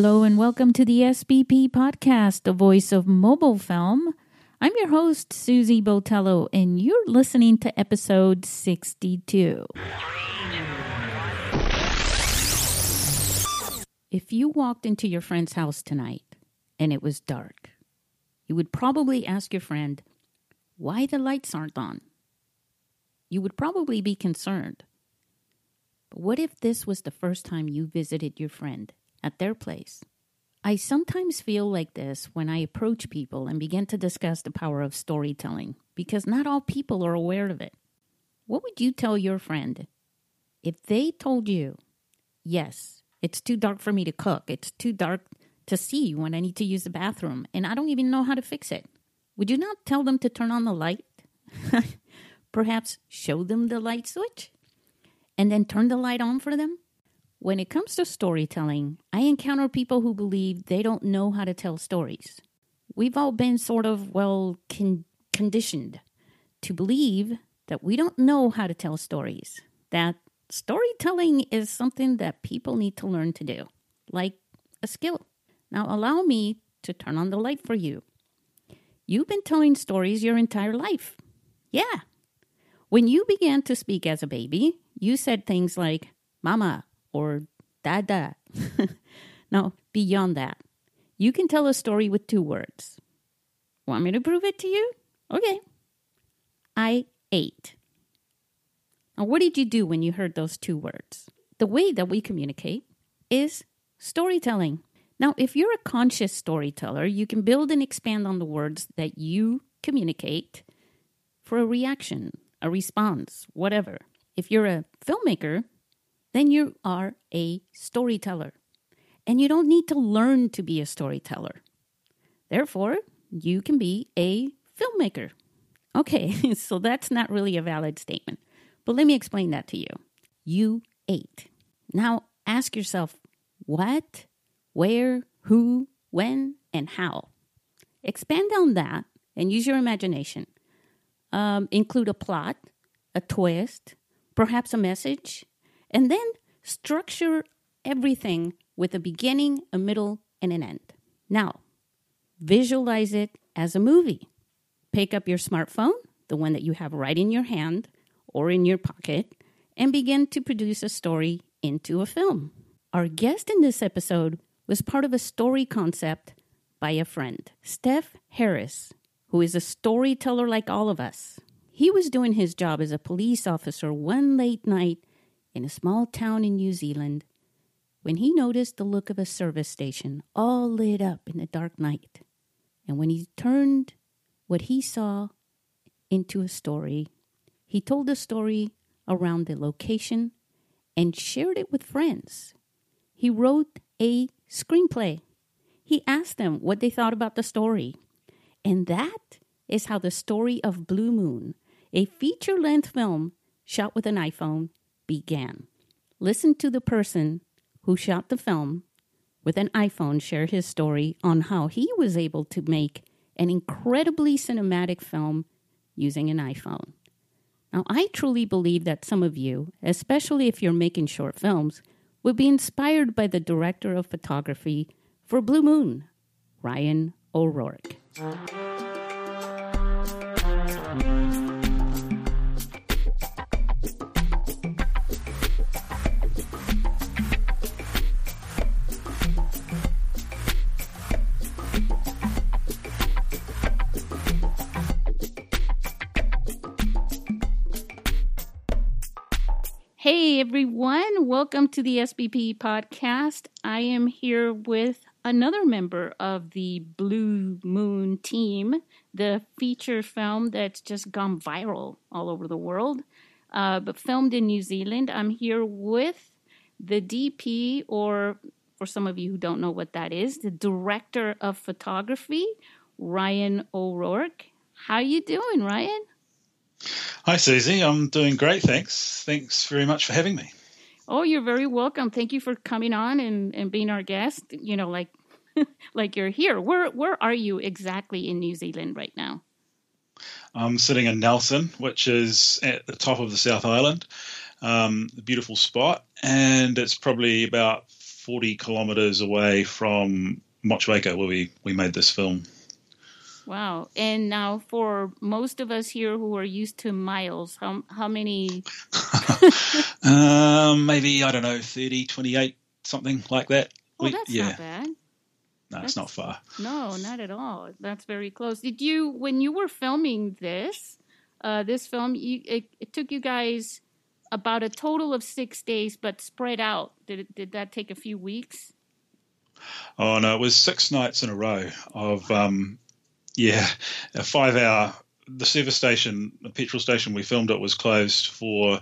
Hello and welcome to the SBP podcast, the voice of mobile film. I'm your host, Susie Botello, and you're listening to episode 62. If you walked into your friend's house tonight and it was dark, you would probably ask your friend why the lights aren't on. You would probably be concerned. But what if this was the first time you visited your friend at their place? I sometimes feel like this when I approach people and begin to discuss the power of storytelling because not all people are aware of it. What would you tell your friend if they told you, yes, it's too dark for me to cook, it's too dark to see when I need to use the bathroom, and I don't even know how to fix it? Would you not tell them to turn on the light? Perhaps show them the light switch and then turn the light on for them? When it comes to storytelling, I encounter people who believe they don't know how to tell stories. We've all been sort of, well, con- conditioned to believe that we don't know how to tell stories, that storytelling is something that people need to learn to do, like a skill. Now, allow me to turn on the light for you. You've been telling stories your entire life. Yeah. When you began to speak as a baby, you said things like mama or dada. now, beyond that, you can tell a story with two words. Want me to prove it to you? Okay. I ate. Now, what did you do when you heard those two words? The way that we communicate is storytelling. Now, if you're a conscious storyteller, you can build and expand on the words that you communicate for a reaction, a response, whatever. If you're a filmmaker, then you are a storyteller. And you don't need to learn to be a storyteller. Therefore, you can be a filmmaker. Okay, so that's not really a valid statement. But let me explain that to you. You ate. Now ask yourself what, where, who, when, and how. Expand on that and use your imagination. Um, include a plot, a twist, perhaps a message, and then structure everything with a beginning, a middle, and an end. Now, visualize it as a movie. Pick up your smartphone, the one that you have right in your hand or in your pocket, and begin to produce a story into a film. Our guest in this episode was part of a story concept by a friend, Stef Harris, who is a storyteller like all of us. He was doing his job as a police officer one late night in a small town in New Zealand when he noticed the look of a service station all lit up in the dark night. And when he turned what he saw into a story, he told the story around the location and shared it with friends. He wrote a screenplay. He asked them what they thought about the story. And that is how the story of Blue Moon, a feature length film shot with an iPhone, began. Listen to the person who shot the film with an iPhone share his story on how he was able to make an incredibly cinematic film using an iPhone. Now, I truly believe that some of you, especially if you're making short films, would be inspired by the director of photography for Blue Moon, Ryan O'Rourke. Hey everyone, welcome to the SBP podcast. I am here with another member of the Blue Moon team, the feature film that's just gone viral all over the world, uh, but filmed in New Zealand. I'm here with the DP, or for some of you who don't know what that is, the director of photography, Ryan O'Rourke. How you doing, Ryan? Hi, Susie. I'm doing great. Thanks. Thanks very much for having me. Oh, you're very welcome. Thank you for coming on and, and being our guest. You know, like like you're here. Where where are you exactly in New Zealand right now? I'm sitting in Nelson, which is at the top of the South Island. Um, a beautiful spot, and it's probably about 40 kilometers away from Motueka, where we, we made this film. Wow. And now for most of us here who are used to miles, how, how many? um, maybe, I don't know, 30, 28, something like that. Oh, we, that's yeah. not bad. No, that's, it's not far. No, not at all. That's very close. Did you, when you were filming this, uh, this film, you, it, it took you guys about a total of six days, but spread out. Did it, did that take a few weeks? Oh no, it was six nights in a row of um, yeah, a five hour. The service station, the petrol station we filmed it was closed for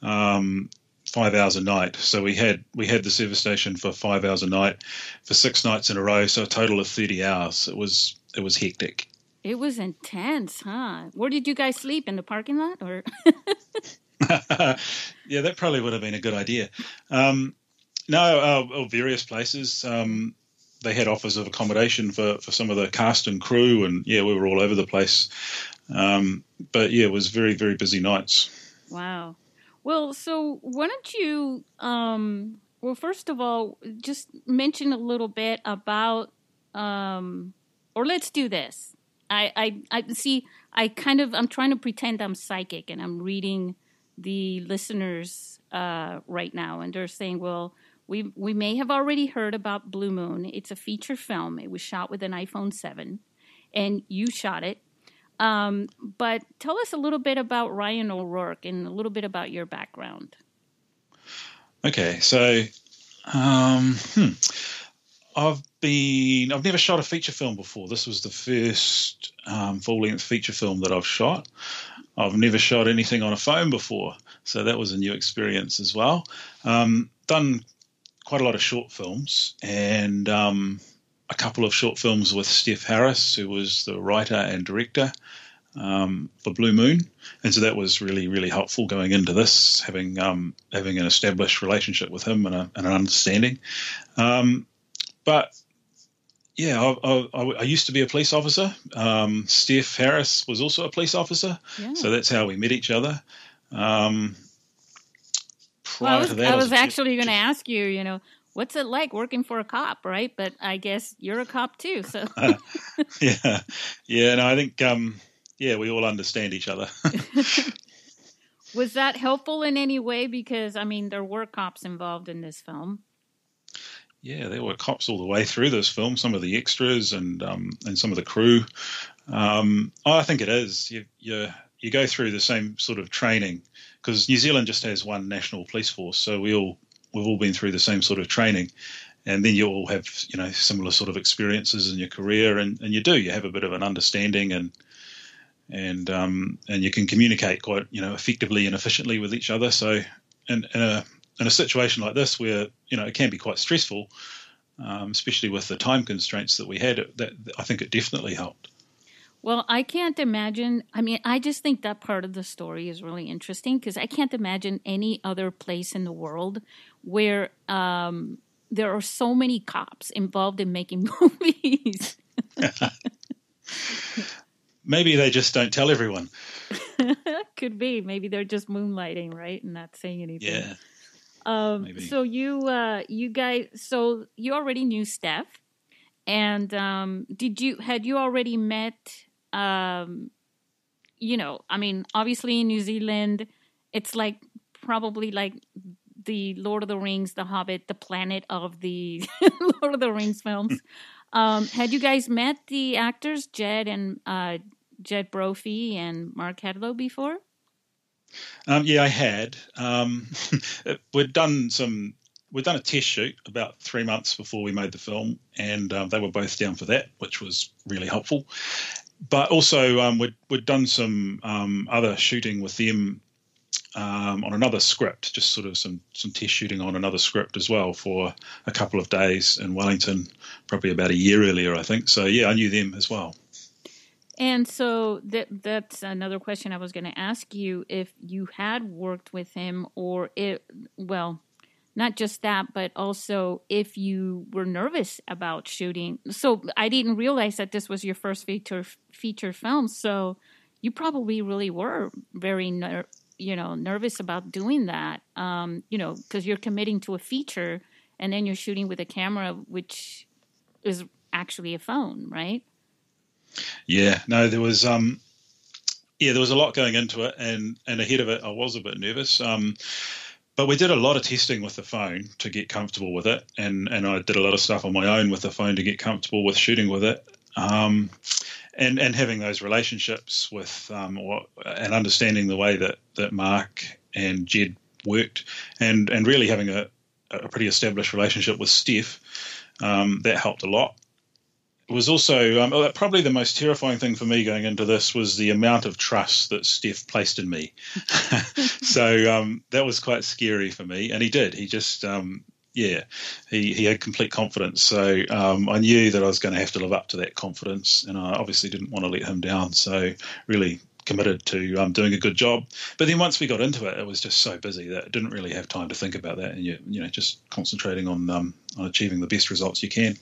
um, five hours a night. So we had we had the service station for five hours a night for six nights in a row. So a total of thirty hours. It was it was hectic. It was intense, huh? Where did you guys sleep in the parking lot, or? yeah, that probably would have been a good idea. Um, no, uh, various places. Um, they had offers of accommodation for, for some of the cast and crew, and yeah, we were all over the place. Um, but yeah, it was very very busy nights. Wow. Well, so why don't you? Um, well, first of all, just mention a little bit about, um, or let's do this. I, I, I see. I kind of I'm trying to pretend I'm psychic, and I'm reading the listeners uh, right now, and they're saying, well we we may have already heard about Blue Moon. It's a feature film. It was shot with an iPhone 7, and you shot it. Um, but tell us a little bit about Ryan O'Rourke and a little bit about your background. Okay, so um, hmm. I've been I've never shot a feature film before. This was the first um, full length feature film that I've shot. I've never shot anything on a phone before, so that was a new experience as well. Um, done quite a lot of short films and um, a couple of short films with Stef Harris, who was the writer and director um, for Blue Moon, and so that was really really helpful going into this, having um, having an established relationship with him and, a, and an understanding. Um, but yeah, I, I, I, used to be a police officer. Um, Stef Harris was also a police officer, yeah. so that's how we met each other. Um, well, I was, that, I was, actually going to ask you, you know, what's it like working for a cop, right? But I guess you're a cop too, so. uh, yeah, yeah. No, I think, um, yeah, we all understand each other. was that helpful in any way? Because I mean, there were cops involved in this film. Yeah, there were cops all the way through this film. Some of the extras and um, and some of the crew. Um, I think it is. You, you you go through the same sort of training because New Zealand just has one national police force, so we all we've all been through the same sort of training, and then you all have you know similar sort of experiences in your career, and, and you do you have a bit of an understanding and and um, and you can communicate quite you know effectively and efficiently with each other. So in, in a in a situation like this where you know it can be quite stressful, um, especially with the time constraints that we had, that I think it definitely helped. Well, I can't imagine. I mean, I just think that part of the story is really interesting because I can't imagine any other place in the world where um, there are so many cops involved in making movies. Maybe they just don't tell everyone. Could be. Maybe they're just moonlighting, right, and not saying anything. Yeah. Um, so you, uh, you guys, so you already knew Stef, and um, did you had you already met um, you know, I mean, obviously in New Zealand, it's like probably like the Lord of the Rings, The Hobbit, the planet of the Lord of the Rings films. Um, had you guys met the actors Jed and uh, Jed Brophy and Mark Hadlow before? Um, yeah, I had. Um, we'd done some. We'd done a test shoot about three months before we made the film, and um, they were both down for that, which was really helpful but also um, we'd, we'd done some um, other shooting with them um, on another script, just sort of some some test shooting on another script as well for a couple of days in Wellington, probably about a year earlier, I think. So yeah, I knew them as well. And so that that's another question I was going to ask you if you had worked with him or it well not just that, but also if you were nervous about shooting. So I didn't realize that this was your first feature feature film. So you probably really were very ner- you know nervous about doing that. Um, you know, because you're committing to a feature, and then you're shooting with a camera, which is actually a phone, right? Yeah, no, there was um, yeah, there was a lot going into it, and and ahead of it, I was a bit nervous. Um, but we did a lot of testing with the phone to get comfortable with it, and and I did a lot of stuff on my own with the phone to get comfortable with shooting with it. Um, and and having those relationships with um, or, and understanding the way that that Mark and Jed worked, and and really having a, a pretty established relationship with Stef, um, that helped a lot. Was also um, uh, probably the most terrifying thing for me going into this was the amount of trust that Stef placed in me. so um, that was quite scary for me, and he did. He just um, yeah, he, he had complete confidence. So um, I knew that I was going to have to live up to that confidence, and I obviously didn't want to let him down. So really committed to um, doing a good job. But then once we got into it, it was just so busy that I didn't really have time to think about that, and you you know just concentrating on um, on achieving the best results you can.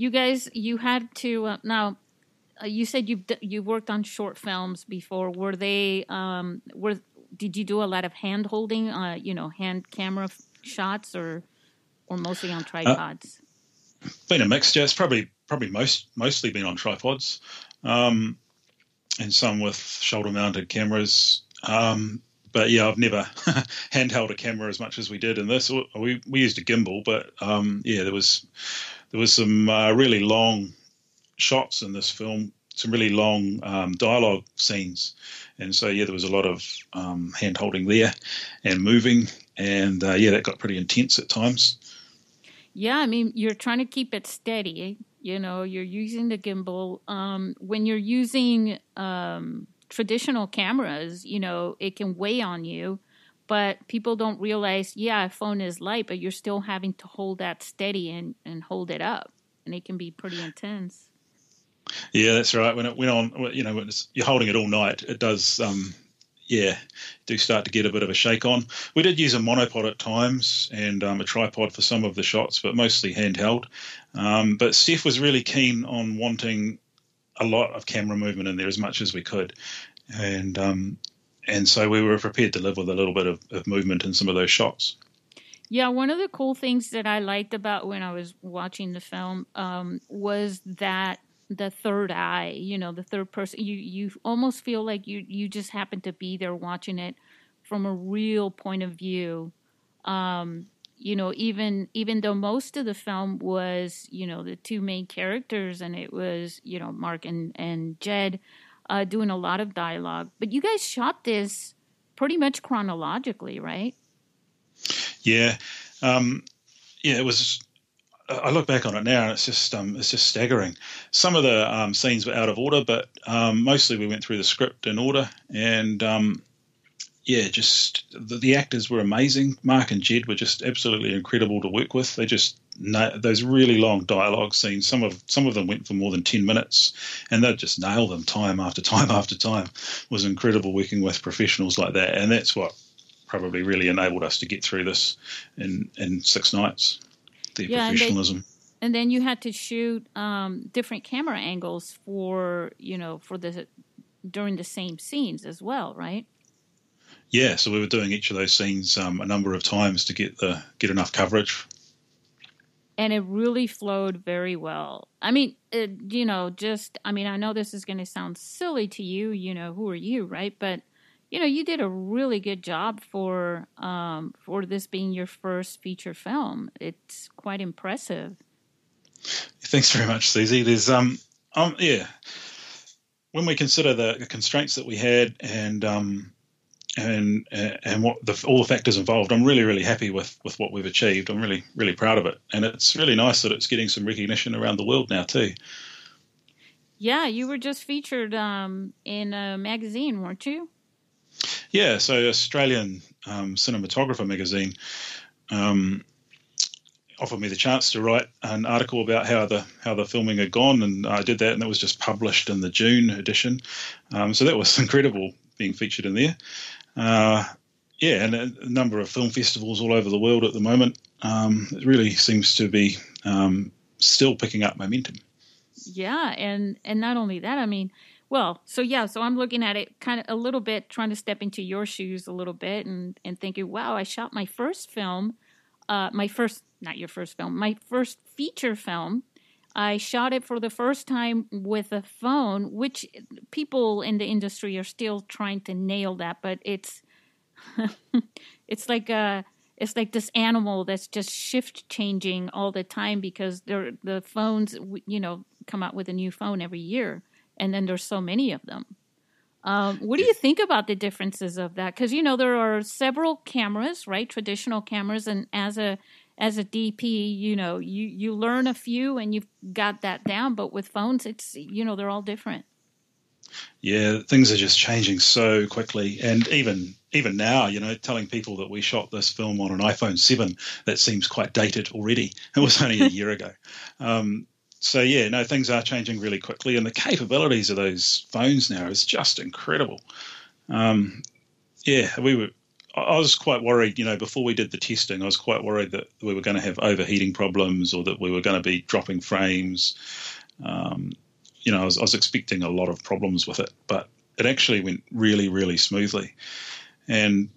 You guys, you had to uh, now. Uh, you said you you worked on short films before. Were they um, were did you do a lot of hand holding? Uh, you know, hand camera shots or or mostly on uh, tripods? Uh, been a mixture. It's probably probably most mostly been on tripods, um, and some with shoulder mounted cameras. Um, but yeah, I've never handheld a camera as much as we did in this. We we used a gimbal, but um, yeah, there was there was some uh, really long shots in this film, some really long um, dialogue scenes, and so yeah, there was a lot of um, hand holding there and moving, and uh, yeah, that got pretty intense at times. Yeah, I mean, you're trying to keep it steady. You know, you're using the gimbal. Um, when you're using um, traditional cameras, you know, it can weigh on you, but people don't realize, yeah, a phone is light, but you're still having to hold that steady and, and hold it up, and it can be pretty intense. Yeah, that's right. When it went on, you know, when you're holding it all night, it does um, yeah, do start to get a bit of a shake on. We did use a monopod at times and um, a tripod for some of the shots, but mostly handheld. Um, but Stef was really keen on wanting a lot of camera movement in there as much as we could, and um, and so we were prepared to live with a little bit of, of movement in some of those shots. Yeah, one of the cool things that I liked about when I was watching the film um, was that the third eye you know the third person you you almost feel like you you just happen to be there watching it from a real point of view um you know even even though most of the film was you know the two main characters and it was you know mark and and jed uh doing a lot of dialogue but you guys shot this pretty much chronologically right yeah um yeah it was I look back on it now, and it's just um, it's just staggering. Some of the um, scenes were out of order, but um, mostly we went through the script in order. And um, yeah, just the, the, actors were amazing. Mark and Jed were just absolutely incredible to work with. They just those really long dialogue scenes. Some of some of them went for more than ten minutes, and they just nailed them time after time after time. It was incredible working with professionals like that, and that's what probably really enabled us to get through this in in six nights the yeah, professionalism. And, they, and, then you had to shoot um, different camera angles for you know for the during the same scenes as well, right? Yeah, so we were doing each of those scenes um, a number of times to get the get enough coverage. And it really flowed very well. I mean, it, you know, just I mean, I know this is going to sound silly to you. You know, who are you, right? But you know, you did a really good job for um, for this being your first feature film. It's quite impressive. Thanks very much, Susie. There's um, um yeah, when we consider the constraints that we had and um, and and what the, all the factors involved, I'm really really happy with with what we've achieved. I'm really really proud of it, and it's really nice that it's getting some recognition around the world now too. Yeah, you were just featured um, in a magazine, weren't you? Yeah, so Australian um, Cinematographer magazine um, offered me the chance to write an article about how the how the filming had gone, and I did that, and that was just published in the June edition. Um, so that was incredible being featured in there. Uh, yeah, and a, number of film festivals all over the world at the moment. Um, it really seems to be um, still picking up momentum. Yeah, and and not only that, I mean well, so yeah, so I'm looking at it kind of a little bit, trying to step into your shoes a little bit, and and thinking, wow, I shot my first film uh, my first, not your first film, my first feature film. I shot it for the first time with a phone, which people in the industry are still trying to nail that, but it's it's like a it's like this animal that's just shift changing all the time because they're, the phones you know come out with a new phone every year and then there's so many of them. Um, what do you think about the differences of that? Because you know there are several cameras right traditional cameras and as a as a dp you know you you learn a few and you've got that down but with phones it's you know they're all different yeah, things are just changing so quickly, and even even now, you know, telling people that we shot this film on an iPhone seven that seems quite dated already. It was only a year ago. Um, so yeah, no, things are changing really quickly, and the capabilities of those phones now is just incredible. Um, yeah, we were. I was quite worried, you know, before we did the testing, I was quite worried that we were going to have overheating problems or that we were going to be dropping frames. Um, you know, I was, I was expecting a lot of problems with it, but it actually went really, really smoothly. And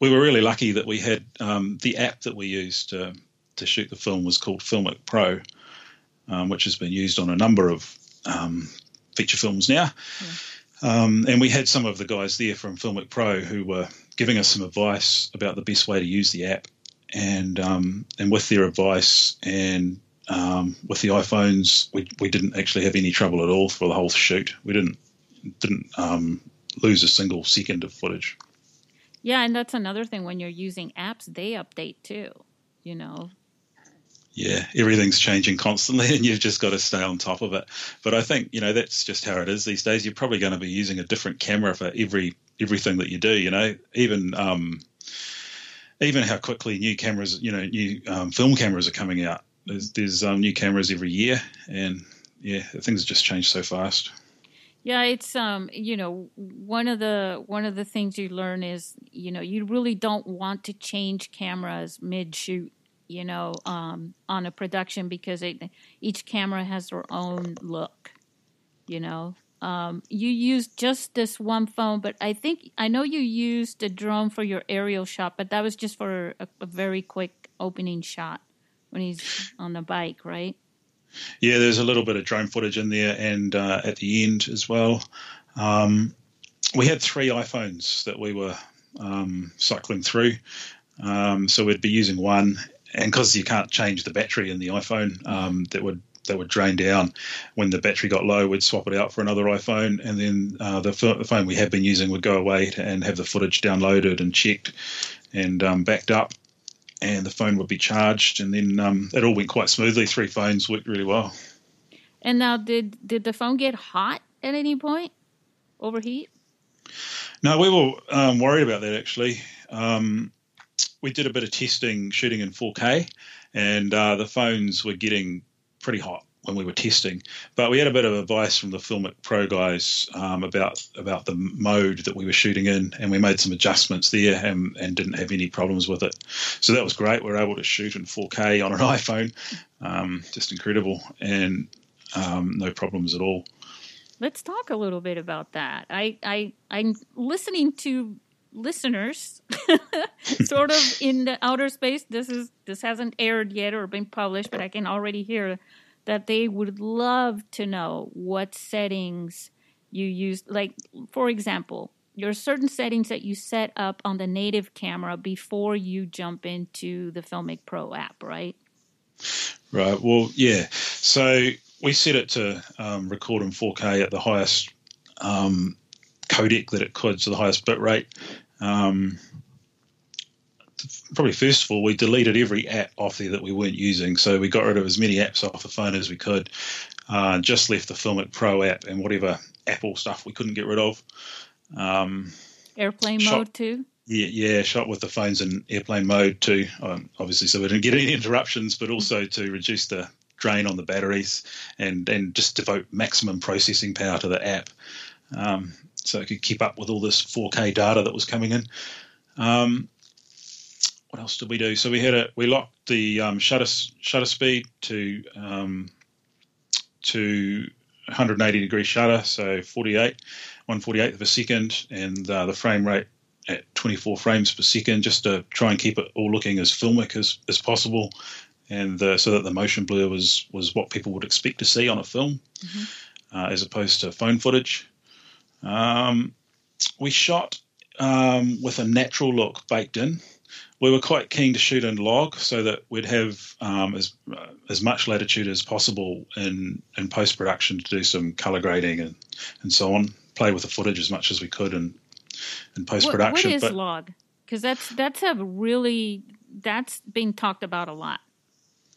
we were really lucky that we had um, the app that we used to, to shoot the film was called Filmic Pro, um, which has been used on a number of um, feature films now. Yeah. Um, and we had some of the guys there from Filmic Pro who were giving us some advice about the best way to use the app. And um, and with their advice and um, with the iPhones, we, we didn't actually have any trouble at all for the whole shoot. We didn't didn't um, lose a single second of footage. Yeah, and that's another thing when you're using apps, they update too. You know. Yeah, everything's changing constantly, and you've just got to stay on top of it. But I think you know that's just how it is these days. You're probably going to be using a different camera for every everything that you do. You know, even um, even how quickly new cameras, you know, new um, film cameras are coming out there's there's um, new cameras every year, and yeah, things just changed so fast. Yeah, it's um, you know, one of the one of the things you learn is, you know, you really don't want to change cameras mid shoot, you know, um, on a production because it, each camera has their own look, you know. Um, you used just this one phone, but I think I know you used a drone for your aerial shot, but that was just for a, a very quick opening shot when he's on the bike, right? Yeah, there's a little bit of drone footage in there, and uh, at the end as well. Um, we had three iPhones that we were um, cycling through, um, so we'd be using one, and because you can't change the battery in the iPhone, um, that would that would drain down. When the battery got low, we'd swap it out for another iPhone, and then uh, the, f- the, phone we had been using would go away and have the footage downloaded and checked and um, backed up and the phone would be charged, and then um, it all went quite smoothly. Three phones worked really well. And now, did did the phone get hot at any point? Overheat? No, we were um, worried about that actually. Um, we did a bit of testing, shooting in 4K, and uh, the phones were getting pretty hot when we were testing. But we had a bit of advice from the Filmic Pro guys um, about about the mode that we were shooting in, and we made some adjustments there and, and didn't have any problems with it. So that was great. We were able to shoot in 4K on an iPhone, um, just incredible, and um, no problems at all. Let's talk a little bit about that. I, I I'm listening to listeners sort of in the outer space this is this hasn't aired yet or been published but i can already hear that they would love to know what settings you use. Like, for example, there are certain settings that you set up on the native camera before you jump into the Filmic Pro app, right? Right. Well, yeah. So we set it to um, record in 4K at the highest um, codec that it could, so the highest bit rate. Um, probably first of all, we deleted every app off there that we weren't using. So we got rid of as many apps off the phone as we could. Uh, just left the Filmic Pro app and whatever Apple stuff we couldn't get rid of. Um, airplane shot, mode too. Yeah, yeah, shot with the phones in airplane mode too. Um, obviously, so we didn't get any interruptions, but also to reduce the drain on the batteries and and just devote maximum processing power to the app, um, so it could keep up with all this 4K data that was coming in. Um, what else did we do? So we had a we locked the um, shutter shutter speed to um, to 180 degree shutter, so 48, 148 of a second, and uh, the frame rate at 24 frames per second, just to try and keep it all looking as filmic as, as possible, and uh, so that the motion blur was was what people would expect to see on a film, mm-hmm. uh, as opposed to phone footage. Um, we shot um, with a natural look baked in. We were quite keen to shoot in log so that we'd have um, as uh, as much latitude as possible in in post production to do some color grading and and so on. Play with the footage as much as we could in in post production. What, what is but, log? Because that's that's a really that's being talked about a lot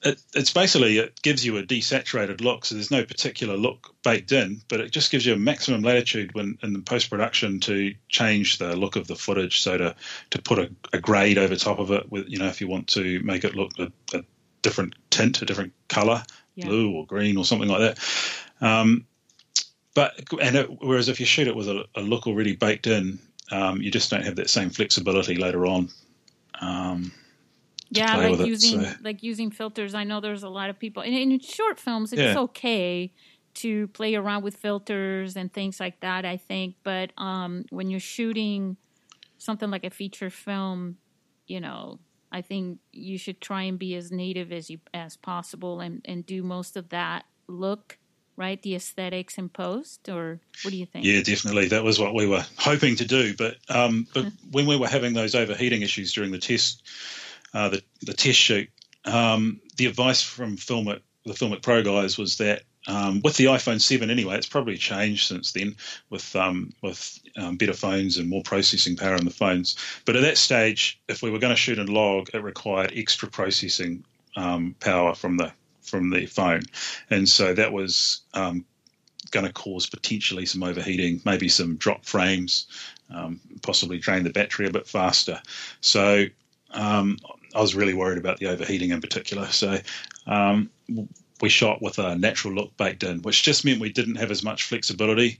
it, it's basically it gives you a desaturated look, so there's no particular look baked in, but it just gives you a maximum latitude when in the post production to change the look of the footage. So to to put a, a, grade over top of it, with you know if you want to make it look a, a different tint, a different color, yeah. blue or green or something like that. Um, but and it, whereas if you shoot it with a, a look already baked in, um, you just don't have that same flexibility later on. Um, yeah, like using it, so. like using filters. I know there's a lot of people, and in short films, it's yeah. okay to play around with filters and things like that. I think, but um, when you're shooting something like a feature film, you know, I think you should try and be as native as you as possible and and do most of that look right the aesthetics in post or what do you think yeah definitely that was what we were hoping to do but um but when we were having those overheating issues during the test uh, the the test shoot, um, the advice from Filmic, the Filmic Pro guys was that um, with the iPhone 7 anyway, it's probably changed since then with um, with um, better phones and more processing power in the phones. But at that stage, if we were going to shoot in log, it required extra processing um, power from the from the phone, and so that was um, going to cause potentially some overheating, maybe some drop frames, um, possibly drain the battery a bit faster. So I was really worried about the overheating in particular. So um, we shot with a natural look baked in, which just meant we didn't have as much flexibility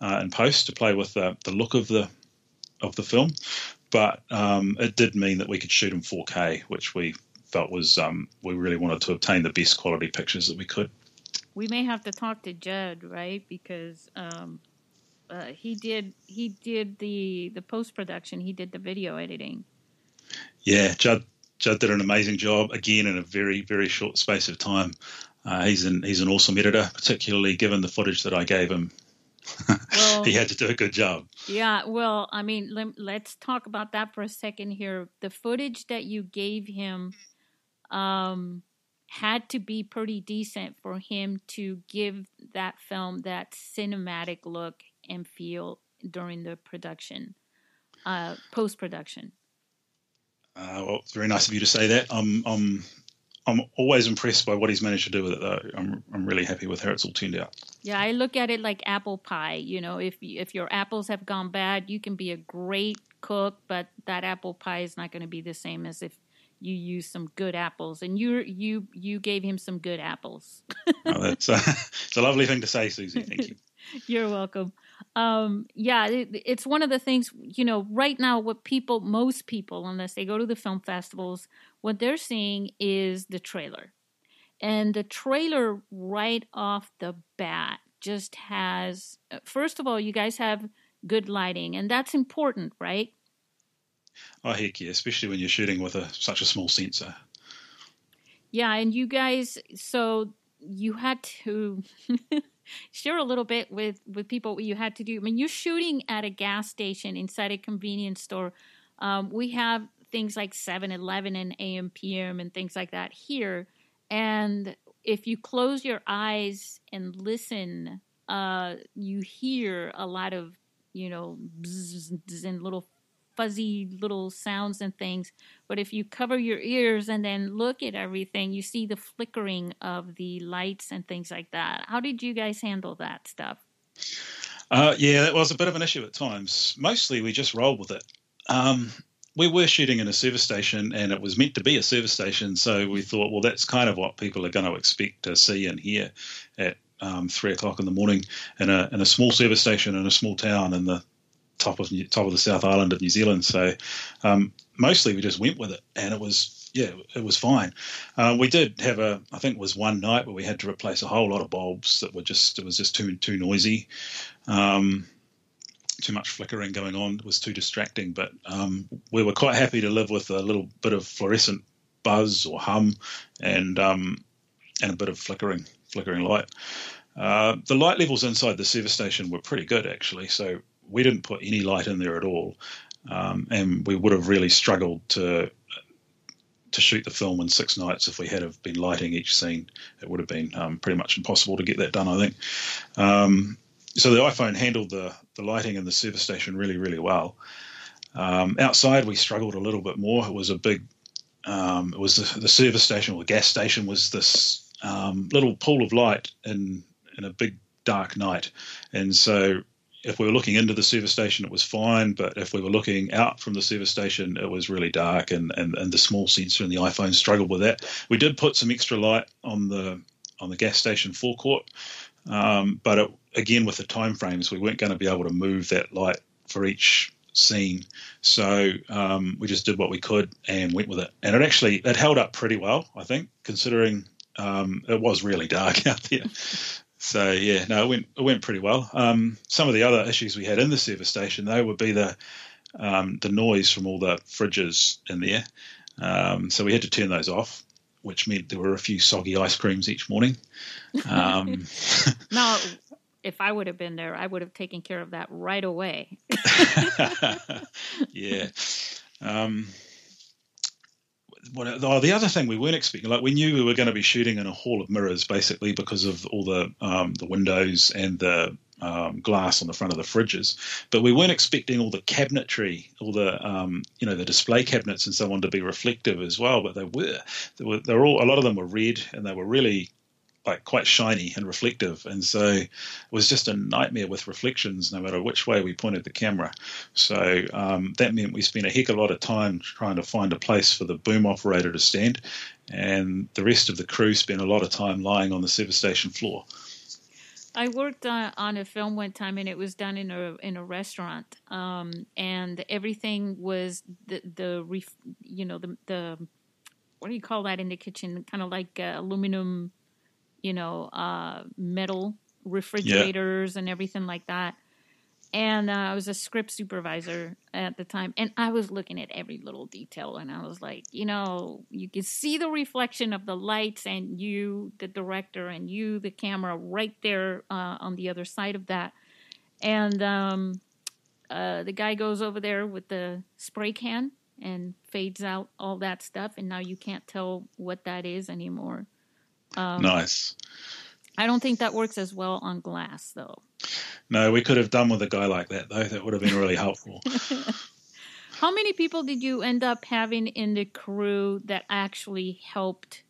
uh, in post to play with the, the look of the of the film. But um, it did mean that we could shoot in 4K, which we felt was um, we really wanted to obtain the best quality pictures that we could. We may have to talk to Judd, right? Because um, uh, he did he did the the post production. He did the video editing. Yeah, Judd Judd did an amazing job again in a very very short space of time. Uh, he's an he's an awesome editor, particularly given the footage that I gave him. Well, he had to do a good job. Yeah, well, I mean, let, us talk about that for a second here. The footage that you gave him um, had to be pretty decent for him to give that film that cinematic look and feel during the production, uh, post production. Uh, well, it's very nice of you to say that. I'm, I'm, I'm always impressed by what he's managed to do with it, though. I'm, I'm really happy with how it's all turned out. Yeah, I look at it like apple pie. You know, if if your apples have gone bad, you can be a great cook, but that apple pie is not going to be the same as if you use some good apples. And you you you gave him some good apples. oh, that's uh, it's a lovely thing to say, Susie. Thank you. You're welcome um, yeah, it, it's one of the things, you know, right now, what people, most people, unless they go to the film festivals, what they're seeing is the trailer. And the trailer, right off the bat, just has, uh, first of all, you guys have good lighting, and that's important, right? Oh, heck yeah, especially when you're shooting with a, such a small sensor. Yeah, and you guys, so you had to share a little bit with with people you had to do. I mean, you're shooting at a gas station inside a convenience store. Um, we have things like 7-Eleven and AM PM and things like that here. And if you close your eyes and listen, uh, you hear a lot of you know bzzz and little fuzzy little sounds and things. But if you cover your ears and then look at everything, you see the flickering of the lights and things like that. How did you guys handle that stuff? Uh, yeah, that was a bit of an issue at times. Mostly we just rolled with it. Um, we were shooting in a service station and it was meant to be a service station. So we thought, well, that's kind of what people are going to expect to see and hear at um, three o'clock in the morning in a, in a small service station in a small town in the top of top of the South Island of New Zealand. So um, mostly we just went with it, and it was yeah, it was fine. Uh, we did have a I think it was one night where we had to replace a whole lot of bulbs that were just it was just too too noisy. Um, too much flickering going on was too distracting. But um, we were quite happy to live with a little bit of fluorescent buzz or hum, and um, and a bit of flickering flickering light. Uh, the light levels inside the service station were pretty good actually, so we didn't put any light in there at all, um, and we would have really struggled to to shoot the film in six nights if we had have been lighting each scene. It would have been um, pretty much impossible to get that done, I think. Um, so the iPhone handled the the lighting in the service station really, really well. Um, outside, we struggled a little bit more. It was a big, um, it was the, the, service station or the gas station was this um, little pool of light in in a big dark night, and so if we were looking into the service station, it was fine. But if we were looking out from the service station, it was really dark, and, and, and the small sensor in the iPhone struggled with that. We did put some extra light on the on the gas station forecourt, um, but it, again, with the time frames, we weren't going to be able to move that light for each scene. So um, we just did what we could and went with it. And it actually it held up pretty well, I think, considering um, it was really dark out there. So yeah, no, it went it went pretty well. Um, some of the other issues we had in the service station though would be the um, the noise from all the fridges in there. Um, so we had to turn those off, which meant there were a few soggy ice creams each morning. Um, now, if I would have been there, I would have taken care of that right away. yeah. Um, what, oh, the other thing we weren't expecting, like we knew we were going to be shooting in a hall of mirrors, basically because of all the um, the windows and the um, glass on the front of the fridges, but we weren't expecting all the cabinetry, all the um, you know the display cabinets and so on to be reflective as well. But they were, they were, they were all a lot of them were red, and they were really like quite shiny and reflective, and so it was just a nightmare with reflections, no matter which way we pointed the camera. So um, that meant we spent a heck of a lot of time trying to find a place for the boom operator to stand, and the rest of the crew spent a lot of time lying on the service station floor. I worked uh, on a film one time, and it was done in a in a restaurant, um, and everything was the the ref, you know the the what do you call that in the kitchen? Kind of like uh, aluminum you know, uh, metal refrigerators yeah. and everything like that. And uh, I was a script supervisor at the time, and I was looking at every little detail, and I was like, you know, you can see the reflection of the lights, and you, the director, and you, the camera, right there uh, on the other side of that. And um, uh, the guy goes over there with the spray can and fades out all that stuff, and now you can't tell what that is anymore. Um, nice. I don't think that works as well on glass, though. No, we could have done with a guy like that, though. That would have been really helpful. How many people did you end up having in the crew that actually helped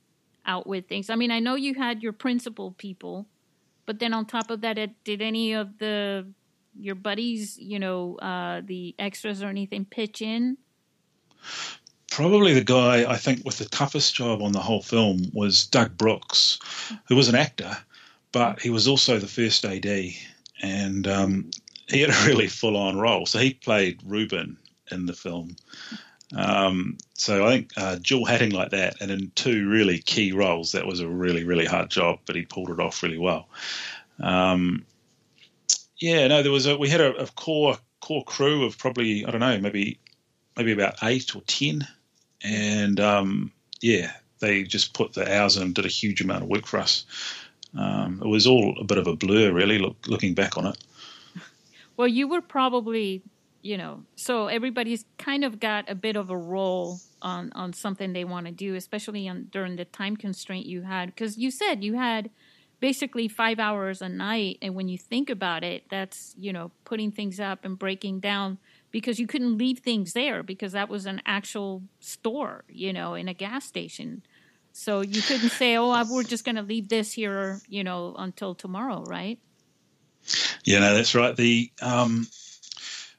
out with things? I mean, I know you had your principal people, but then on top of that, did any of the your buddies, you know, uh, the extras or anything, pitch in? Probably the guy I think with the toughest job on the whole film was Doug Brooks, who was an actor, but he was also the first AD, and um, he had a really full on role. So he played Ruben in the film. Um, so I think uh, dual hatting like that, and in two really key roles, that was a really really hard job, but he pulled it off really well. Um, yeah, no, there was a we had a, a core core crew of probably I don't know maybe maybe about eight or ten and um, yeah, they just put the hours in and did a huge amount of work for us. Um, it was all a bit of a blur, really, look, looking back on it. Well, you were probably, you know, so everybody's kind of got a bit of a role on on something they want to do, especially on, during the time constraint you had, because you said you had basically five hours a night, and when you think about it, that's you know putting things up and breaking down because you couldn't leave things there because that was an actual store, you know, in a gas station. So you couldn't say, "Oh, we're just going to leave this here," you know, until tomorrow, right? Yeah, no, that's right. The um,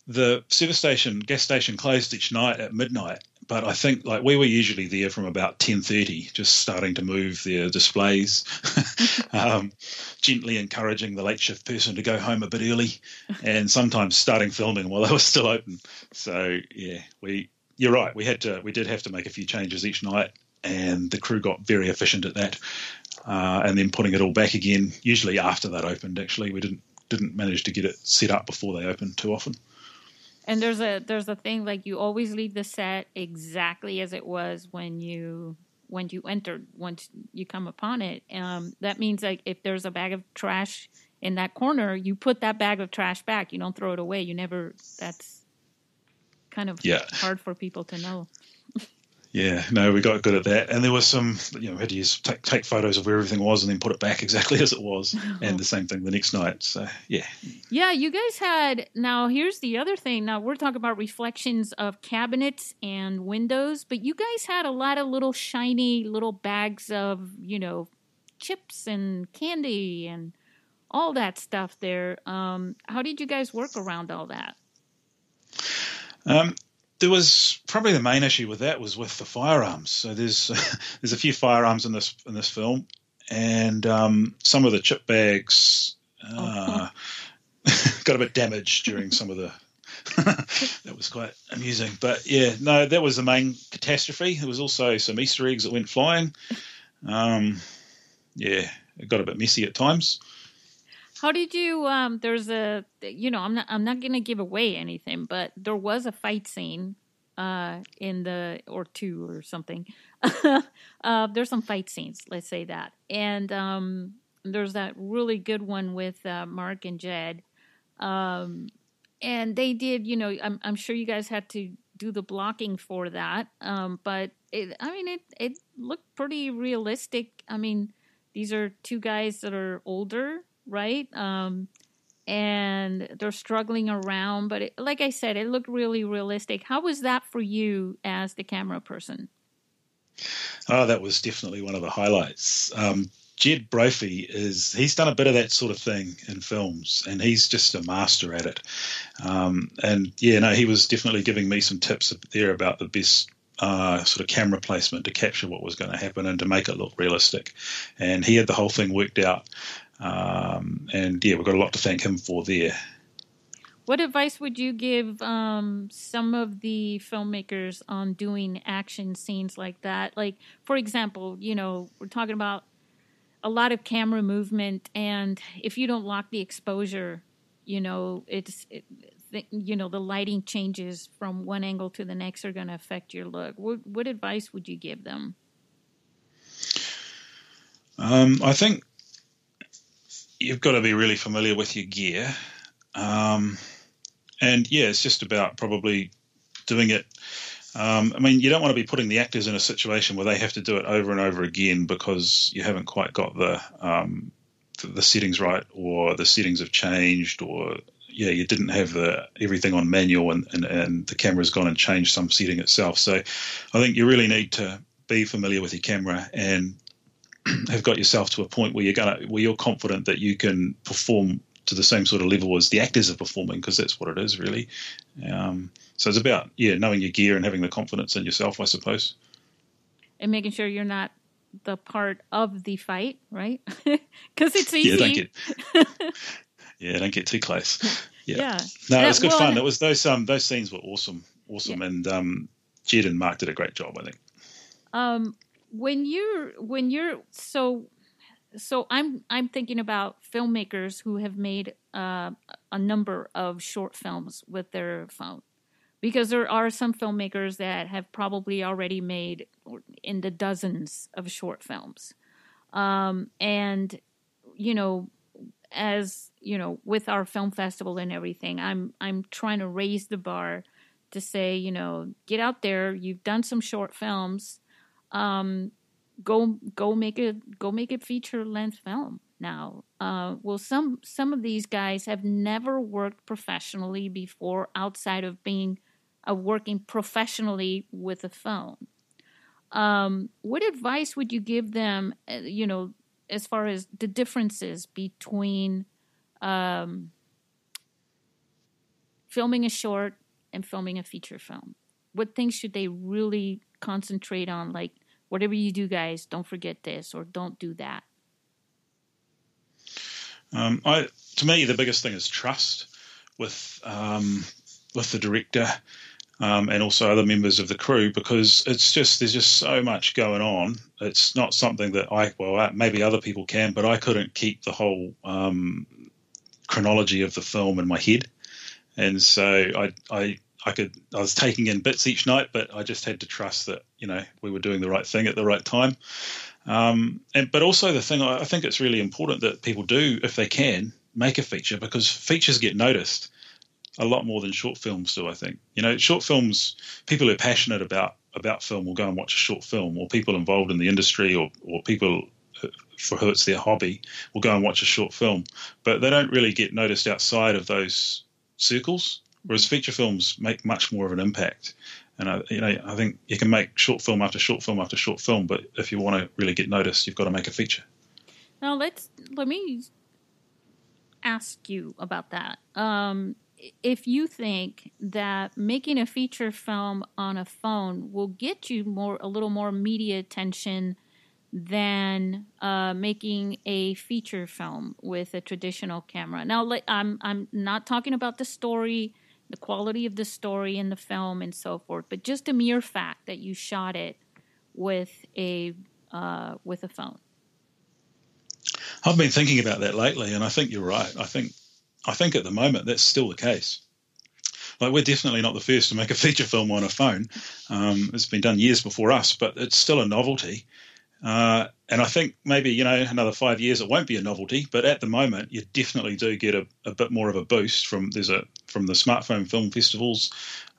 the service station, gas station, closed each night at midnight, but I think like we were usually there from about ten thirty, just starting to move their displays, um, gently encouraging the late shift person to go home a bit early, and sometimes starting filming while they were still open. So yeah, we you're right. We had to we did have to make a few changes each night, and the crew got very efficient at that. Uh, and then putting it all back again, usually after that opened. Actually, we didn't didn't manage to get it set up before they opened too often. And there's a there's a thing like you always leave the set exactly as it was when you when you entered once you come upon it. Um, that means like if there's a bag of trash in that corner, you put that bag of trash back. You don't throw it away. You never. That's kind of yeah. hard for people to know. Yeah, no, we got good at that, and there was some, you know, we had to use take, take photos of where everything was and then put it back exactly as it was, and the same thing the next night. So yeah, yeah, you guys had. Now here's the other thing. Now we're talking about reflections of cabinets and windows, but you guys had a lot of little shiny little bags of, you know, chips and candy and all that stuff there. Um, how did you guys work around all that? Um, there was probably the main issue with that was with the firearms. So there's there's a few firearms in this in this film, and um, some of the chip bags uh, got a bit damaged during some of the. that was quite amusing, but yeah, no, that was the main catastrophe. There was also some Easter eggs that went flying. Um, yeah, it got a bit messy at times. How did you? Um, there's a, you know, I'm not, I'm not gonna give away anything, but there was a fight scene, uh, in the or two or something. uh, there's some fight scenes, let's say that, and um, there's that really good one with uh, Mark and Jed, um, and they did, you know, I'm, I'm sure you guys had to do the blocking for that, um, but it, I mean, it it looked pretty realistic. I mean, these are two guys that are older right? Um, and they're struggling around. But it, like I said, it looked really realistic. How was that for you as the camera person? Oh, that was definitely one of the highlights. Um, Jed Brophy is he's done a bit of that sort of thing in films, and he's just a master at it. Um, and yeah, no, he was definitely giving me some tips there about the best uh, sort of camera placement to capture what was going to happen and to make it look realistic. And he had the whole thing worked out. Um, and yeah, we've got a lot to thank him for there. What advice would you give um, some of the filmmakers on doing action scenes like that? Like, for example, you know, we're talking about a lot of camera movement, and if you don't lock the exposure, you know, it's, it, you know, the lighting changes from one angle to the next are going to affect your look. What, what advice would you give them? Um, I think you've got to be really familiar with your gear. Um, and yeah, it's just about probably doing it. Um, I mean, you don't want to be putting the actors in a situation where they have to do it over and over again because you haven't quite got the um, the settings right, or the settings have changed, or yeah, you didn't have the everything on manual, and, and, and the camera's gone and changed some setting itself. So, I think you really need to be familiar with your camera and have got yourself to a point where you're gonna where you're confident that you can perform to the same sort of level as the actors are performing because that's what it is really. Um, so it's about yeah knowing your gear and having the confidence in yourself, I suppose, and making sure you're not the part of the fight, right? Because it's easy. Yeah, don't get yeah, don't get too close. Yeah, yeah. no, it was good well, fun. It was those um those scenes were awesome, awesome, yeah. and um, Jed and Mark did a great job, I think. Um, when you're when you're so so I'm I'm thinking about filmmakers who have made uh, a number of short films with their phone, because there are some filmmakers that have probably already made in the dozens of short films, um, and you know, as you know, with our film festival and everything, I'm I'm trying to raise the bar to say, you know, get out there. You've done some short films um, go go make it go make a feature length film now. Uh, well, some some of these guys have never worked professionally before outside of being uh, working professionally with a phone. Um, what advice would you give them? Uh, you know, as far as the differences between um, filming a short and filming a feature film. What things should they really concentrate on? Like whatever you do, guys, don't forget this or don't do that? Um, I, to me, the biggest thing is trust with um, with the director um, and also other members of the crew because it's just there's just so much going on. It's not something that I well maybe other people can, but I couldn't keep the whole um, chronology of the film in my head, and so I I I could I was taking in bits each night, but I just had to trust that you know we were doing the right thing at the right time. Um, and but also the thing I think it's really important that people do if they can make a feature because features get noticed a lot more than short films do. I think you know short films people who are passionate about about film will go and watch a short film, or people involved in the industry, or or people for who it's their hobby will go and watch a short film, but they don't really get noticed outside of those circles. Whereas feature films make much more of an impact. And I, you know, I think you can make short film after short film after short film, but if you want to really get noticed, you've got to make a feature. Now let's let me ask you about that. Um, if you think that making a feature film on a phone will get you more a little more media attention than uh, making a feature film with a traditional camera. Now, I'm I'm not talking about the story, the quality of the story in the film, and so forth, but just a mere fact that you shot it with a uh, with a phone. I've been thinking about that lately, and I think you're right. I think I think at the moment that's still the case. Like we're definitely not the first to make a feature film on a phone. Um, it's been done years before us, but it's still a novelty. Uh, and I think maybe you know another five years it won't be a novelty, but at the moment you definitely do get a, a bit more of a boost from there's a from the smartphone film festivals,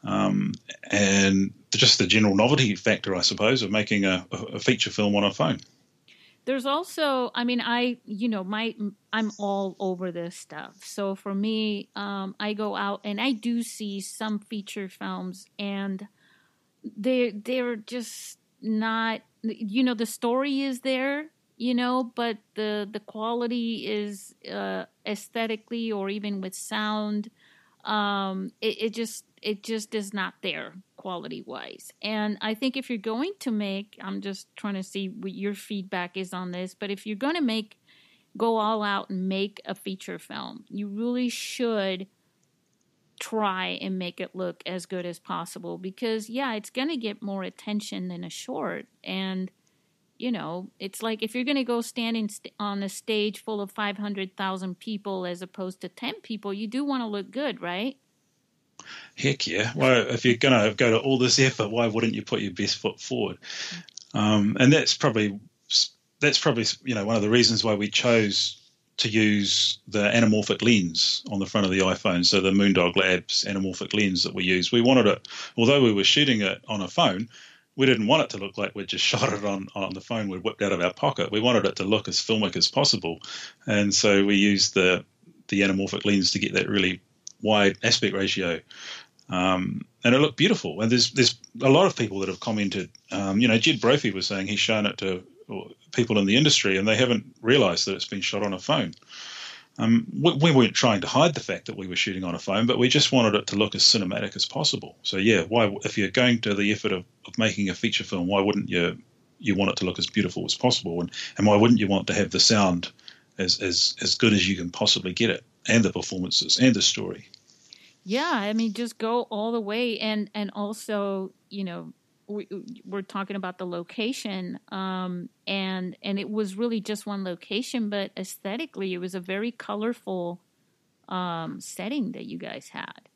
um, and just the general novelty factor, I suppose, of making a, a feature film on a phone. There's also, I mean, I you know my I'm all over this stuff. So for me, um, I go out and I do see some feature films, and they they're just not you know the story is there you know but the the quality is uh aesthetically or even with sound um it, it just it just is not there quality wise and i think if you're going to make i'm just trying to see what your feedback is on this but if you're going to make go all out and make a feature film you really should try and make it look as good as possible because yeah it's going to get more attention than a short. And you know it's like if you're going to go standing st- on a stage full of 500,000 people as opposed to 10 people you do want to look good right? Heck yeah. Well if you're going to go to all this effort why wouldn't you put your best foot forward? Um, and that's probably that's probably you know one of the reasons why we chose to use the anamorphic lens on the front of the iPhone. So the Moondog Labs anamorphic lens that we use. We wanted it, although we were shooting it on a phone, we didn't want it to look like we just shot it on, on the phone we whipped out of our pocket. We wanted it to look as filmic as possible. And so we used the, the anamorphic lens to get that really wide aspect ratio. Um, and it looked beautiful. And there's there's a lot of people that have commented. Um, you know, Jed Brophy was saying he's shown it to people in the industry, and they haven't realised that it's been shot on a phone. Um, we, we, weren't trying to hide the fact that we were shooting on a phone, but we just wanted it to look as cinematic as possible. So yeah, why if you're going to the effort of, of making a feature film, why wouldn't you you want it to look as beautiful as possible, and and why wouldn't you want to have the sound as as as good as you can possibly get it, and the performances and the story? Yeah, I mean, just go all the way, and and also you know we, we're talking about the location um, and and it was really just one location but aesthetically it was a very colorful um, setting that you guys had.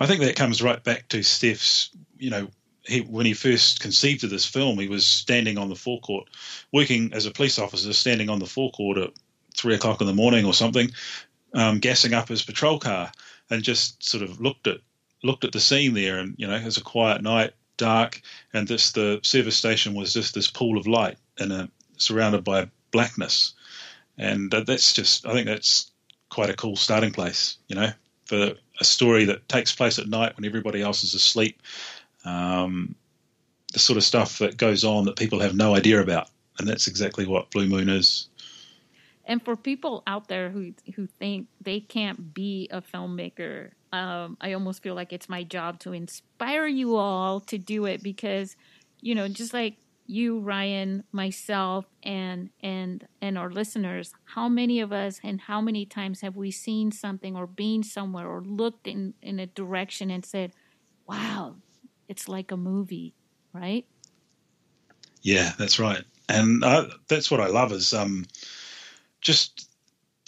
I think that comes right back to Stef's you know he, when he first conceived of this film he was standing on the forecourt working as a police officer standing on the forecourt at three o'clock in the morning or something um, gassing up his patrol car and just sort of looked at looked at the scene there and you know it was a quiet night dark, and this the service station was just this pool of light and surrounded by blackness, and that's just I think that's quite a cool starting place, you know, for a story that takes place at night when everybody else is asleep. Um, the sort of stuff that goes on that people have no idea about, and that's exactly what Blue Moon is. And for people out there who who think they can't be a filmmaker, um, I almost feel like it's my job to inspire you all to do it because, you know, just like you, Ryan, myself, and and and our listeners, how many of us and how many times have we seen something or been somewhere or looked in in a direction and said, "Wow, it's like a movie," right? Yeah, that's right, and uh, that's what I love is um, just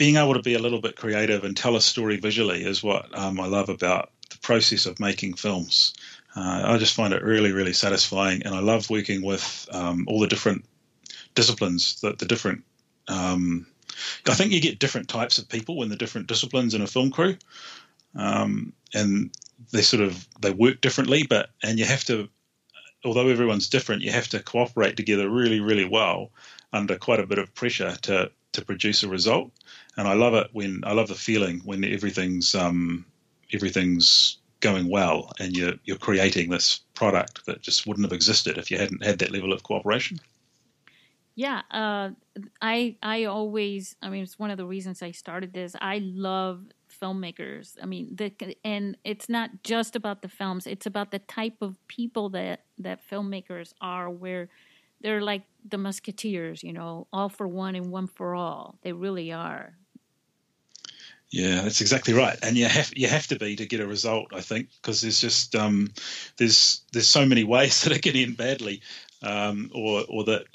being able to be a little bit creative and tell a story visually is what um, I love about the process of making films. Uh, I just find it really, really satisfying, and I love working with um, all the different disciplines, that the different. Um, I think you get different types of people in the different disciplines in a film crew, um, and they sort of they work differently. But and you have to, although everyone's different, you have to cooperate together really, really well under quite a bit of pressure to to produce a result. And I love it when I love the feeling when everything's um, everything's going well and you're you're creating this product that just wouldn't have existed if you hadn't had that level of cooperation. Yeah, uh, I I always I mean it's one of the reasons I started this. I love filmmakers. I mean, the and it's not just about the films; it's about the type of people that that filmmakers are. Where they're like the musketeers, you know, all for one and one for all. They really are. Yeah, that's exactly right, and you have you have to be to get a result. I think because there's just um, there's there's so many ways that it can end badly, um, or or that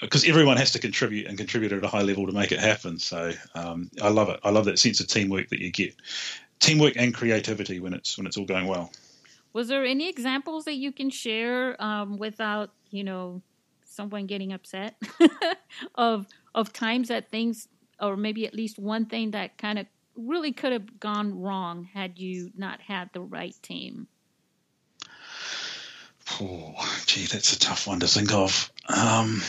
because um, everyone has to contribute and contribute at a high level to make it happen. So um, I love it. I love that sense of teamwork that you get, teamwork and creativity when it's when it's all going well. Was there any examples that you can share um, without you know someone getting upset of of times that things or maybe at least one thing that kind of really could have gone wrong had you not had the right team? Oh, gee, that's a tough one to think of. Um,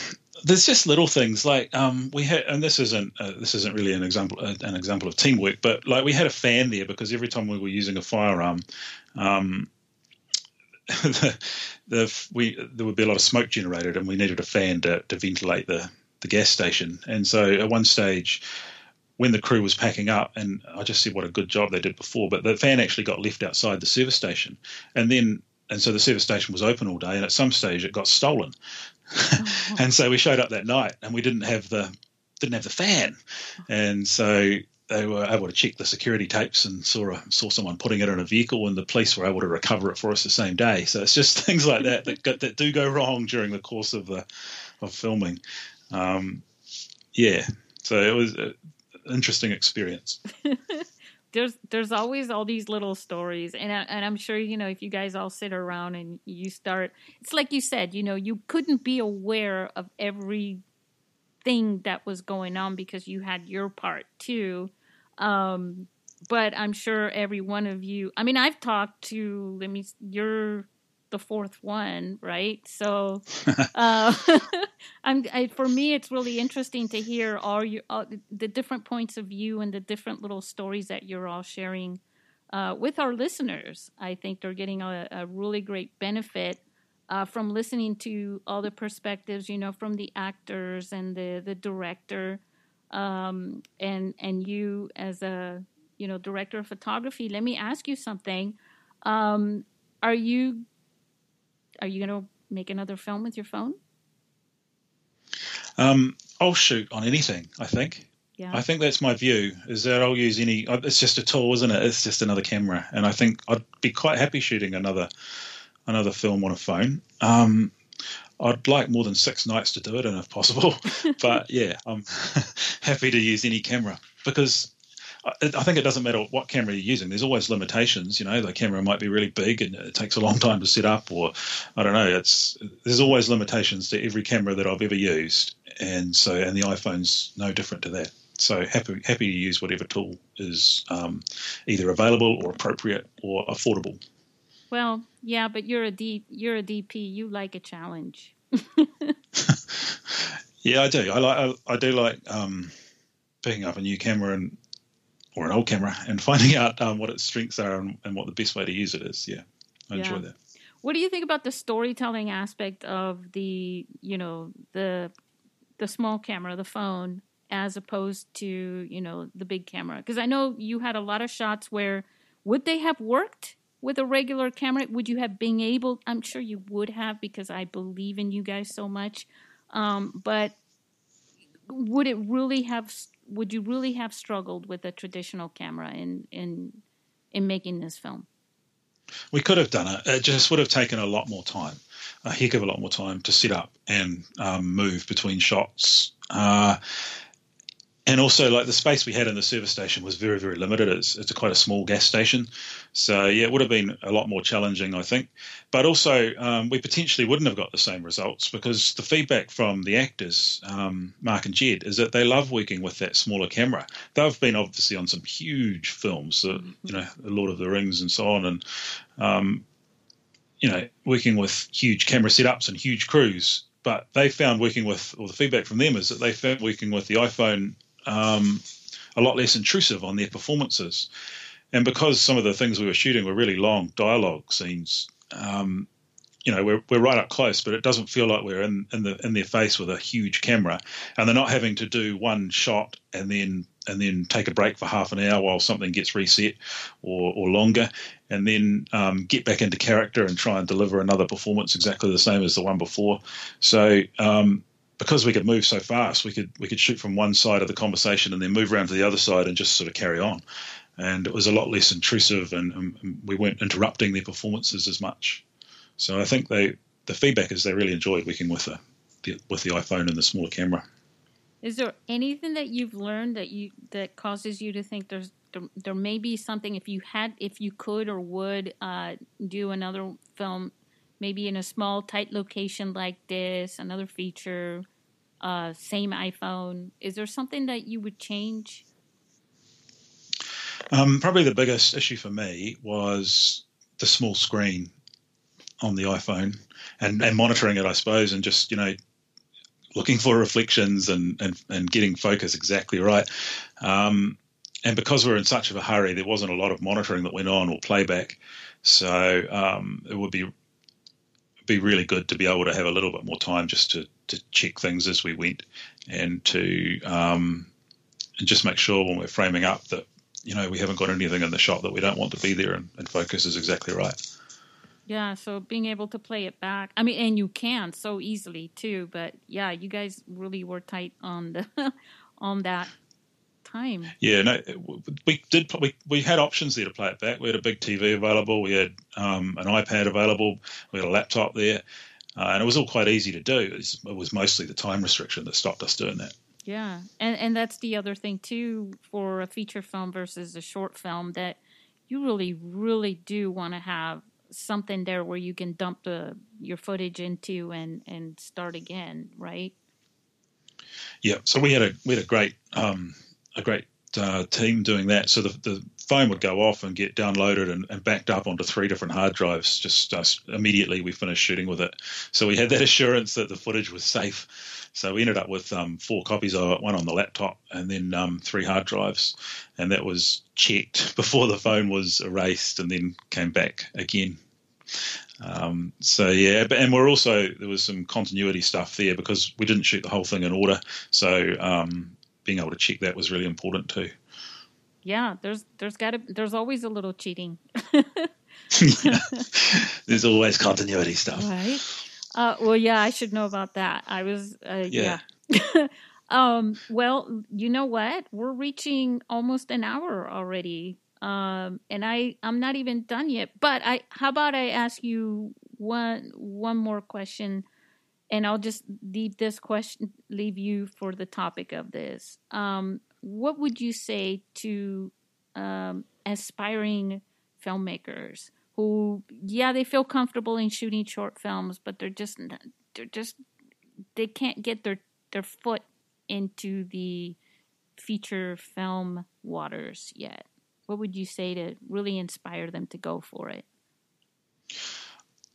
there's just little things like um, we had, and this isn't uh, this isn't really an example uh, an example of teamwork, but like we had a fan there because every time we were using a firearm, um, the, the, we there would be a lot of smoke generated, and we needed a fan to, to ventilate the the gas station. And so at one stage, when the crew was packing up, and I just said what a good job they did before, but the fan actually got left outside the service station, and then and so the service station was open all day, and at some stage it got stolen, oh. and so we showed up that night, and we didn't have the didn't have the fan, and so they were able to check the security tapes and saw a, saw someone putting it in a vehicle, and the police were able to recover it for us the same day. So it's just things like that that, that do go wrong during the course of the of filming. Um, yeah, so it was an interesting experience. there's there's always all these little stories, and I, and I'm sure you know if you guys all sit around and you start, it's like you said, you know, you couldn't be aware of every thing that was going on because you had your part too. Um, but I'm sure every one of you. I mean, I've talked to. Let me. You're the fourth one, right? So, uh, I'm I, for me, it's really interesting to hear all your all the different points of view and the different little stories that you're all sharing uh, with our listeners. I think they're getting a, a really great benefit uh, from listening to all the perspectives, you know, from the actors and the the director, um, and and you as a you know director of photography. Let me ask you something. Um, are you are you going to make another film with your phone? Um, I'll shoot on anything. I think. Yeah. I think that's my view. Is that I'll use any. Uh, it's just a tool, isn't it? It's just another camera, and I think I'd be quite happy shooting another another film on a phone. Um, I'd like more than six nights to do it, and if possible, but yeah, I'm happy to use any camera because I think it doesn't matter what camera you're using. There's always limitations. You know, the camera might be really big and it takes a long time to set up, or I don't know. It's there's always limitations to every camera that I've ever used, and so and the iPhone's no different to that. So happy happy to use whatever tool is um, either available or appropriate or affordable. Well, yeah, but you're a D, you're a DP. You like a challenge. yeah, I do. I like I, I do like um, picking up a new camera and or an old camera and finding out um, what its strengths are and, and, what the best way to use it is. Yeah, I yeah. enjoy that. What do you think about the storytelling aspect of the, you know, the the small camera, the phone, as opposed to, you know, the big camera? Because I know you had a lot of shots where would they have worked with a regular camera? Would you have been able? I'm sure you would have because I believe in you guys so much. Um, but would it really have would you really have struggled with a traditional camera in in in making this film? We could have done it. It just would have taken a lot more time, a heck of a lot more time to set up and um, move between shots. Uh, and also like the space we had in the service station was very very limited. It's, it's a quite a small gas station. So yeah it would have been a lot more challenging i think. But also um, we potentially wouldn't have got the same results because the feedback from the actors um, mark and jed is that they love working with that smaller camera. They've been obviously on some huge films uh, you know the lord of the rings and so on and um, you know working with huge camera setups and huge crews. But they found working with, or the feedback from them is that they found working with the iPhone um, a lot less intrusive on their performances. And because some of the things we were shooting were really long dialogue scenes, um, you know, we're, we're right up close, but it doesn't feel like we're in, in the in their face with a huge camera, and they're not having to do one shot and then and then take a break for half an hour while something gets reset or, or longer, and then um, get back into character and try and deliver another performance exactly the same as the one before. So um, because we could move so fast, we could we could shoot from one side of the conversation and then move around to the other side and just sort of carry on. And it was a lot less intrusive, and, and we weren't interrupting their performances as much. So I think they the feedback is they really enjoyed working with the, the with the iPhone and the smaller camera. Is there anything that you've learned that you that causes you to think there's there, there may be something if you had if you could or would uh, do another film maybe in a small, tight location like this, another feature, uh, same iPhone. Is there something that you would change? Um, probably the biggest issue for me was the small screen on the iPhone and, and monitoring it, I suppose, and just, you know, looking for reflections and, and, and getting focus exactly right. Um, and because we are in such of a hurry, there wasn't a lot of monitoring that went on or playback. So um, it would be be really good to be able to have a little bit more time just to, to check things as we went and to um, and just make sure when we're framing up that you know we haven't got anything in the shot that we don't want to be there and, and focus is exactly right. Yeah, so being able to play it back. I mean, and you can so easily too. But yeah, you guys really were tight on the on that time. Yeah, no, we did. We we had options there to play it back. We had a big TV available. We had um, an iPad available. We had a laptop there, uh, and it was all quite easy to do. It was, it was mostly the time restriction that stopped us doing that. Yeah, and and that's the other thing too for a feature film versus a short film that you really really do want to have something there where you can dump the your footage into and and start again, right? Yeah, so we had a we had a great um, a great uh, team doing that. So the, the phone would go off and get downloaded and, and backed up onto three different hard drives just uh, immediately we finished shooting with it. So we had that assurance that the footage was safe. So we ended up with um, four copies of it, one on the laptop and then um, three hard drives. And that was checked before the phone was erased and then came back again. Um, so yeah, but, and we're also there was some continuity stuff there because we didn't shoot the whole thing in order. So um, being able to check that was really important too. Yeah, there's there's got to there's always a little cheating. yeah. There's always continuity stuff. Right. Uh, well, yeah, I should know about that. I was, uh, yeah. yeah. um, well, you know what? We're reaching almost an hour already, um, and I I'm not even done yet. But I, how about I ask you one one more question? And I'll just leave this question, leave you for the topic of this. Um, what would you say to um, aspiring filmmakers who, yeah, they feel comfortable in shooting short films, but they're just, they're just, they can't get their their foot into the feature film waters yet. What would you say to really inspire them to go for it?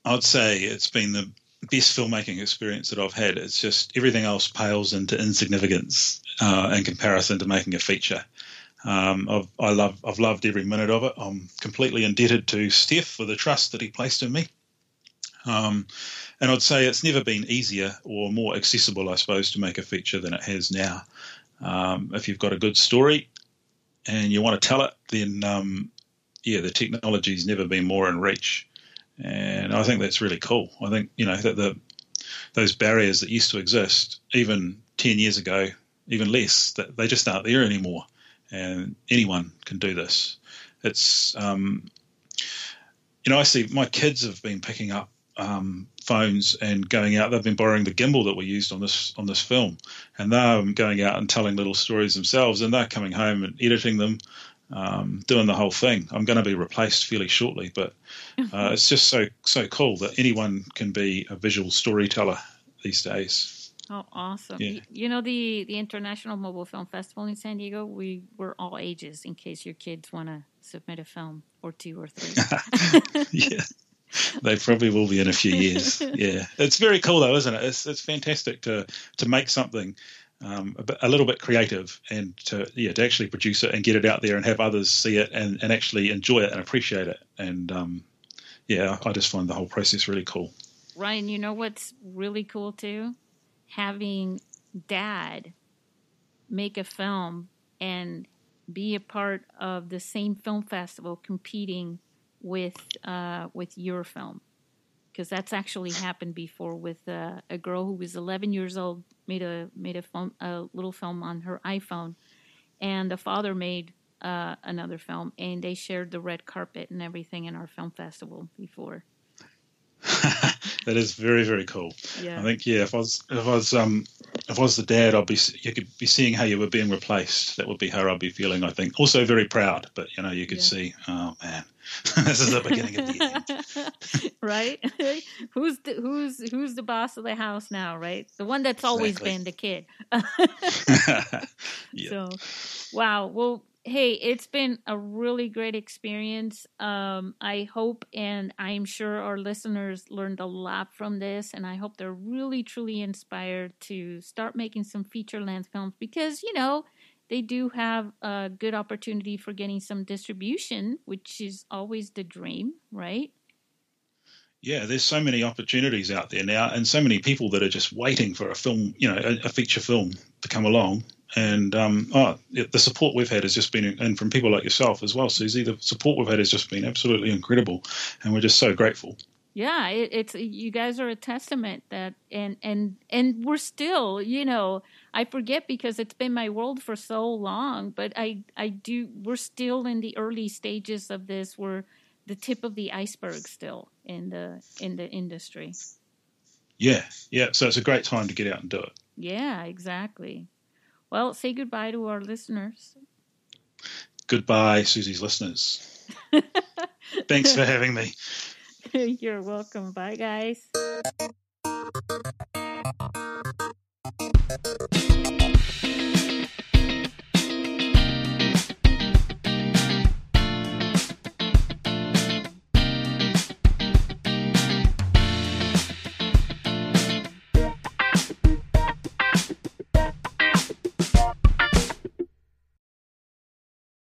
I'd say it's been the best filmmaking experience that I've had. It's just everything else pales into insignificance uh, in comparison to making a feature. Um, I've, I love, I've loved every minute of it. I'm completely indebted to Stef for the trust that he placed in me. Um, and I'd say it's never been easier or more accessible, I suppose, to make a feature than it has now. Um, if you've got a good story and you want to tell it, then um, yeah, the technology's never been more in reach and I think that's really cool. I think you know that the those barriers that used to exist even ten years ago, even less, that they just aren't there anymore, and anyone can do this. It's um, you know I see my kids have been picking up um, phones and going out. They've been borrowing the gimbal that we used on this on this film, and they're going out and telling little stories themselves. And they're coming home and editing them, um, doing the whole thing. I'm going to be replaced fairly shortly, but uh, it's just so so cool that anyone can be a visual storyteller these days. Oh, awesome! Yeah. You know the the International Mobile Film Festival in San Diego. We were all ages, in case your kids want to submit a film or two or three. yeah. They probably will be in a few years. Yeah, it's very cool though, isn't it? It's it's fantastic to to make something um, a, bit, a, little bit creative and to yeah to actually produce it and get it out there and have others see it and, and actually enjoy it and appreciate it. And um, yeah, I just find the whole process really cool. Ryan, you know what's really cool too? Having dad make a film and be a part of the same film festival competing with uh, with your film because that's actually happened before with uh, a girl who was 11 years old made a made a, film, a little film on her iPhone, and the father made uh, another film, and they shared the red carpet and everything in our film festival before. that is very very cool. Yeah. I think yeah, if I was if I was um if I was the dad, I'd be you could be seeing how you were being replaced. That would be how I'd be feeling. I think also very proud, but you know you could yeah. see oh man, this is the beginning of the end. right? who's the who's who's the boss of the house now? Right? The one that's always exactly. been the kid. yeah. So, wow. Well, hey, it's been a really great experience. Um, I hope and I'm sure our listeners learned a lot from this, and I hope they're really, truly inspired to start making some feature length films because, you know, they do have a good opportunity for getting some distribution, which is always the dream, right? Yeah, there's so many opportunities out there now, and so many people that are just waiting for a film, you know, a, a feature film to come along and um, oh, the support we've had has just been, and from people like yourself as well, Susie, the support we've had has just been absolutely incredible, and we're just so grateful. Yeah, it, it's you guys are a testament that, and and and we're still, you know, I forget because it's been my world for so long, but I I do, we're still in the early stages of this. We're the tip of the iceberg still in the in the industry. Yeah, yeah. So it's a great time to get out and do it. Yeah, exactly. Well, say goodbye to our listeners. Goodbye, Susie's listeners. Thanks for having me. You're welcome. Bye, guys.